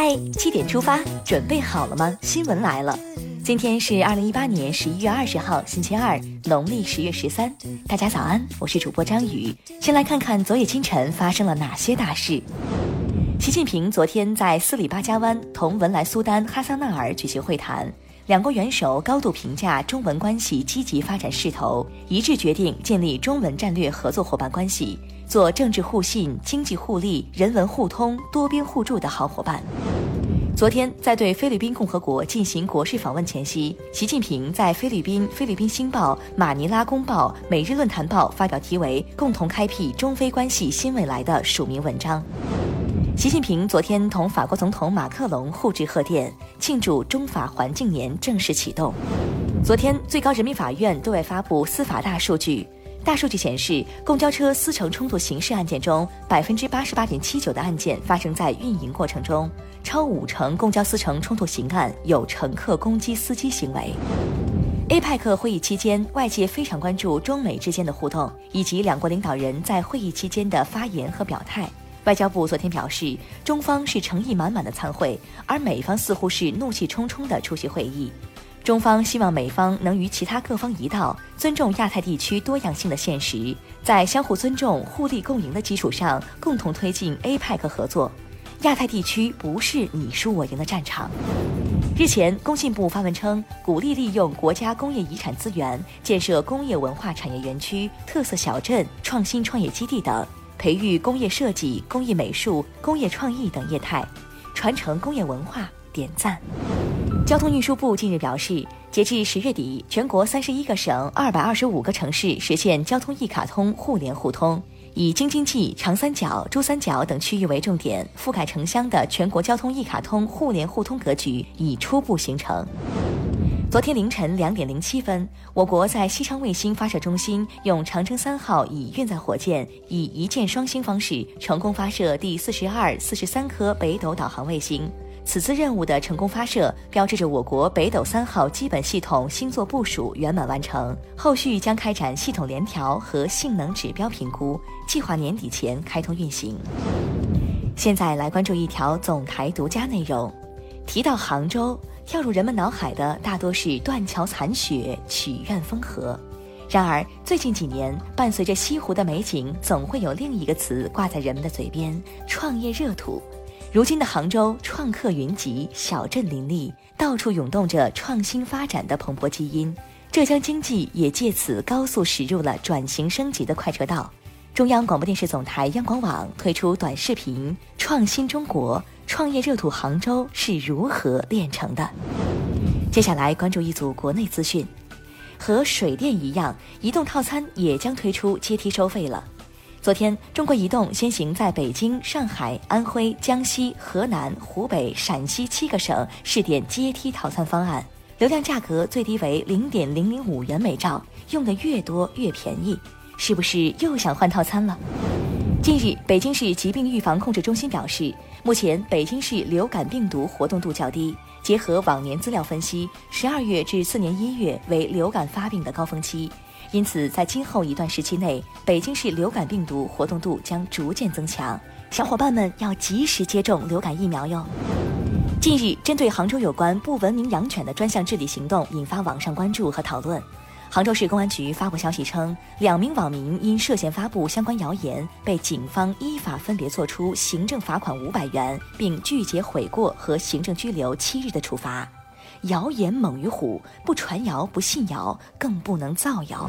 嗨，七点出发，准备好了吗？新闻来了，今天是二零一八年十一月二十号，星期二，农历十月十三。大家早安，我是主播张宇。先来看看昨夜今晨发生了哪些大事。习近平昨天在斯里巴加湾同文莱苏丹哈萨纳尔举行会谈，两国元首高度评价中文关系积极发展势头，一致决定建立中文战略合作伙伴关系。做政治互信、经济互利、人文互通、多边互助的好伙伴。昨天，在对菲律宾共和国进行国事访问前夕，习近平在菲律宾《菲律宾星报》、《马尼拉公报》、《每日论坛报》发表题为“共同开辟中菲关系新未来”的署名文章。习近平昨天同法国总统马克龙互致贺电，庆祝中法环境年正式启动。昨天，最高人民法院对外发布司法大数据。大数据显示，公交车司乘冲突刑事案件中，百分之八十八点七九的案件发生在运营过程中，超五成公交司乘冲突刑案有乘客攻击司机行为。APEC 会议期间，外界非常关注中美之间的互动，以及两国领导人在会议期间的发言和表态。外交部昨天表示，中方是诚意满满的参会，而美方似乎是怒气冲冲的出席会议。中方希望美方能与其他各方一道，尊重亚太地区多样性的现实，在相互尊重、互利共赢的基础上，共同推进 APEC 合作。亚太地区不是你输我赢的战场。日前，工信部发文称，鼓励利用国家工业遗产资源，建设工业文化产业园区、特色小镇、创新创业基地等，培育工业设计、工艺美术、工业创意等业态，传承工业文化。点赞。交通运输部近日表示，截至十月底，全国三十一个省、二百二十五个城市实现交通一卡通互联互通，以京津冀、长三角、珠三角等区域为重点，覆盖城乡的全国交通一卡通互联互通格局已初步形成。昨天凌晨两点零七分，我国在西昌卫星发射中心用长征三号乙运载火箭，以一箭双星方式成功发射第四十二、四十三颗北斗导航卫星。此次任务的成功发射，标志着我国北斗三号基本系统星座部署圆满完成。后续将开展系统联调和性能指标评估，计划年底前开通运行。现在来关注一条总台独家内容：提到杭州，跳入人们脑海的大多是断桥残雪、曲院风荷。然而，最近几年，伴随着西湖的美景，总会有另一个词挂在人们的嘴边——创业热土。如今的杭州，创客云集，小镇林立，到处涌动着创新发展的蓬勃基因。浙江经济也借此高速驶入了转型升级的快车道。中央广播电视总台央广网推出短视频《创新中国创业热土杭州是如何炼成的》。接下来关注一组国内资讯，和水电一样，移动套餐也将推出阶梯收费了。昨天，中国移动先行在北京、上海、安徽、江西、河南、湖北、陕西七个省试点阶梯套餐方案，流量价格最低为零点零零五元每兆，用的越多越便宜，是不是又想换套餐了？近日，北京市疾病预防控制中心表示，目前北京市流感病毒活动度较低，结合往年资料分析，十二月至次年一月为流感发病的高峰期。因此，在今后一段时期内，北京市流感病毒活动度将逐渐增强，小伙伴们要及时接种流感疫苗哟。近日，针对杭州有关不文明养犬的专项治理行动引发网上关注和讨论。杭州市公安局发布消息称，两名网民因涉嫌发布相关谣言，被警方依法分别作出行政罚款五百元，并拒绝悔过和行政拘留七日的处罚。谣言猛于虎，不传谣不信谣，更不能造谣。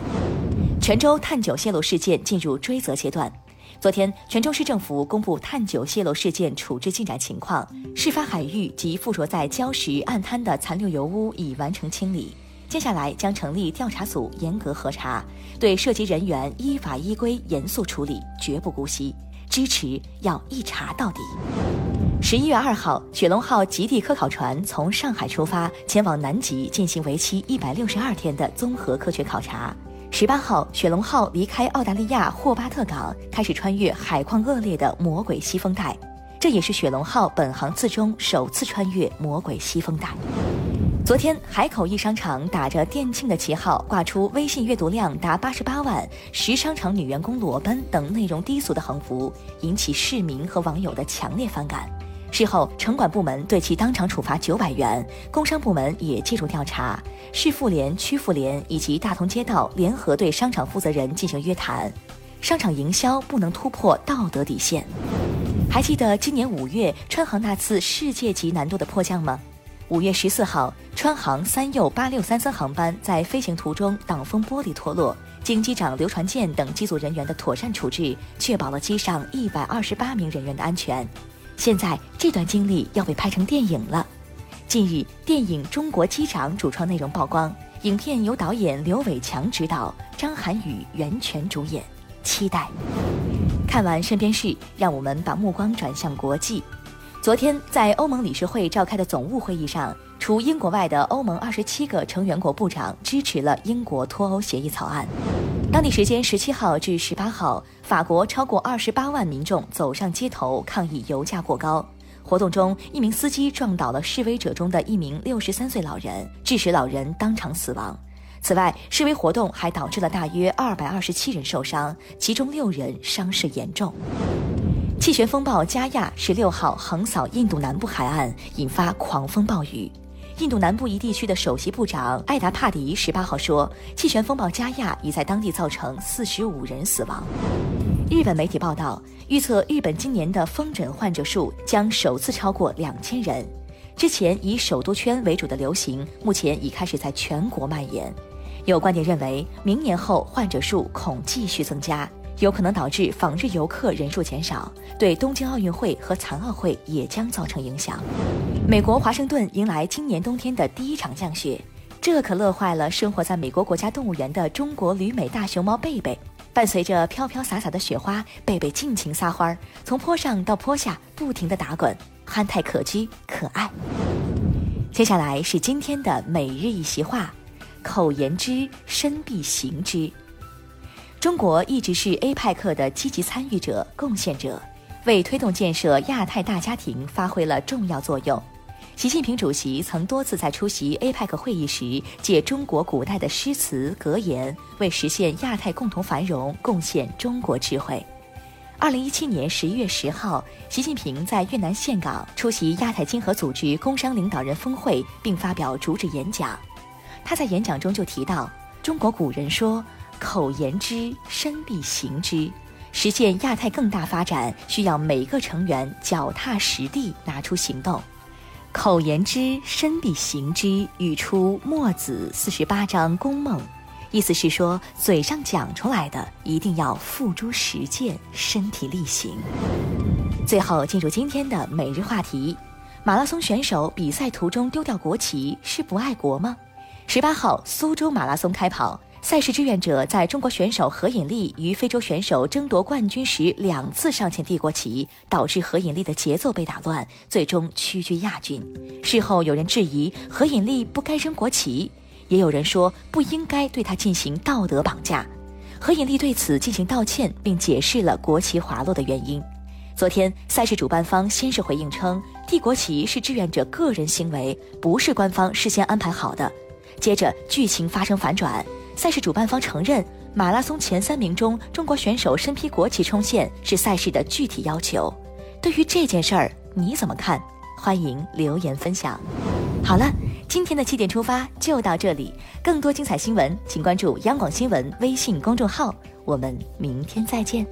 泉州探九泄漏事件进入追责阶段。昨天，泉州市政府公布探九泄漏事件处置进展情况，事发海域及附着在礁石岸滩的残留油污已完成清理。接下来将成立调查组，严格核查，对涉及人员依法依规严肃处理，绝不姑息。支持要一查到底。十一月二号，雪龙号极地科考船从上海出发，前往南极进行为期一百六十二天的综合科学考察。十八号，雪龙号离开澳大利亚霍巴特港，开始穿越海况恶劣的魔鬼西风带，这也是雪龙号本航次中首次穿越魔鬼西风带。昨天，海口一商场打着店庆的旗号，挂出微信阅读量达八十八万、十商场女员工裸奔等内容低俗的横幅，引起市民和网友的强烈反感。事后，城管部门对其当场处罚九百元，工商部门也介入调查，市妇联、区妇联以及大同街道联合对商场负责人进行约谈，商场营销不能突破道德底线。还记得今年五月川航那次世界级难度的迫降吗？五月十四号，川航三右八六三三航班在飞行途中挡风玻璃脱落，经机长刘传健等机组人员的妥善处置，确保了机上一百二十八名人员的安全。现在这段经历要被拍成电影了。近日，电影《中国机长》主创内容曝光，影片由导演刘伟强执导，张涵予袁泉主演，期待。看完身边事，让我们把目光转向国际。昨天，在欧盟理事会召开的总务会议上，除英国外的欧盟二十七个成员国部长支持了英国脱欧协议草案。当地时间十七号至十八号，法国超过二十八万民众走上街头抗议油价过高。活动中，一名司机撞倒了示威者中的一名六十三岁老人，致使老人当场死亡。此外，示威活动还导致了大约二百二十七人受伤，其中六人伤势严重。气旋风暴加亚十六号横扫印度南部海岸，引发狂风暴雨。印度南部一地区的首席部长艾达帕迪十八号说，气旋风暴加亚已在当地造成四十五人死亡。日本媒体报道，预测日本今年的风疹患者数将首次超过两千人。之前以首都圈为主的流行，目前已开始在全国蔓延。有观点认为，明年后患者数恐继续增加，有可能导致访日游客人数减少，对东京奥运会和残奥会也将造成影响。美国华盛顿迎来今年冬天的第一场降雪，这可乐坏了生活在美国国家动物园的中国旅美大熊猫贝贝。伴随着飘飘洒洒的雪花，贝贝尽情撒欢儿，从坡上到坡下不停地打滚，憨态可掬，可爱。接下来是今天的每日一席话：口言之，身必行之。中国一直是 APEC 的积极参与者、贡献者，为推动建设亚太大家庭发挥了重要作用。习近平主席曾多次在出席 APEC 会议时，借中国古代的诗词格言，为实现亚太共同繁荣贡献中国智慧。二零一七年十一月十号，习近平在越南岘港出席亚太经合组织工商领导人峰会，并发表主旨演讲。他在演讲中就提到，中国古人说：“口言之，身必行之。”实现亚太更大发展，需要每个成员脚踏实地，拿出行动。口言之，身必行之，语出墨子四十八章公梦，意思是说，嘴上讲出来的一定要付诸实践，身体力行。最后进入今天的每日话题：马拉松选手比赛途中丢掉国旗是不爱国吗？十八号苏州马拉松开跑。赛事志愿者在中国选手何引丽与非洲选手争夺冠军时两次上前递国旗，导致何引丽的节奏被打乱，最终屈居亚军。事后有人质疑何引丽不该扔国旗，也有人说不应该对他进行道德绑架。何引丽对此进行道歉，并解释了国旗滑落的原因。昨天赛事主办方先是回应称，递国旗是志愿者个人行为，不是官方事先安排好的。接着剧情发生反转。赛事主办方承认，马拉松前三名中，中国选手身披国旗冲线是赛事的具体要求。对于这件事儿，你怎么看？欢迎留言分享。好了，今天的七点出发就到这里，更多精彩新闻，请关注央广新闻微信公众号。我们明天再见。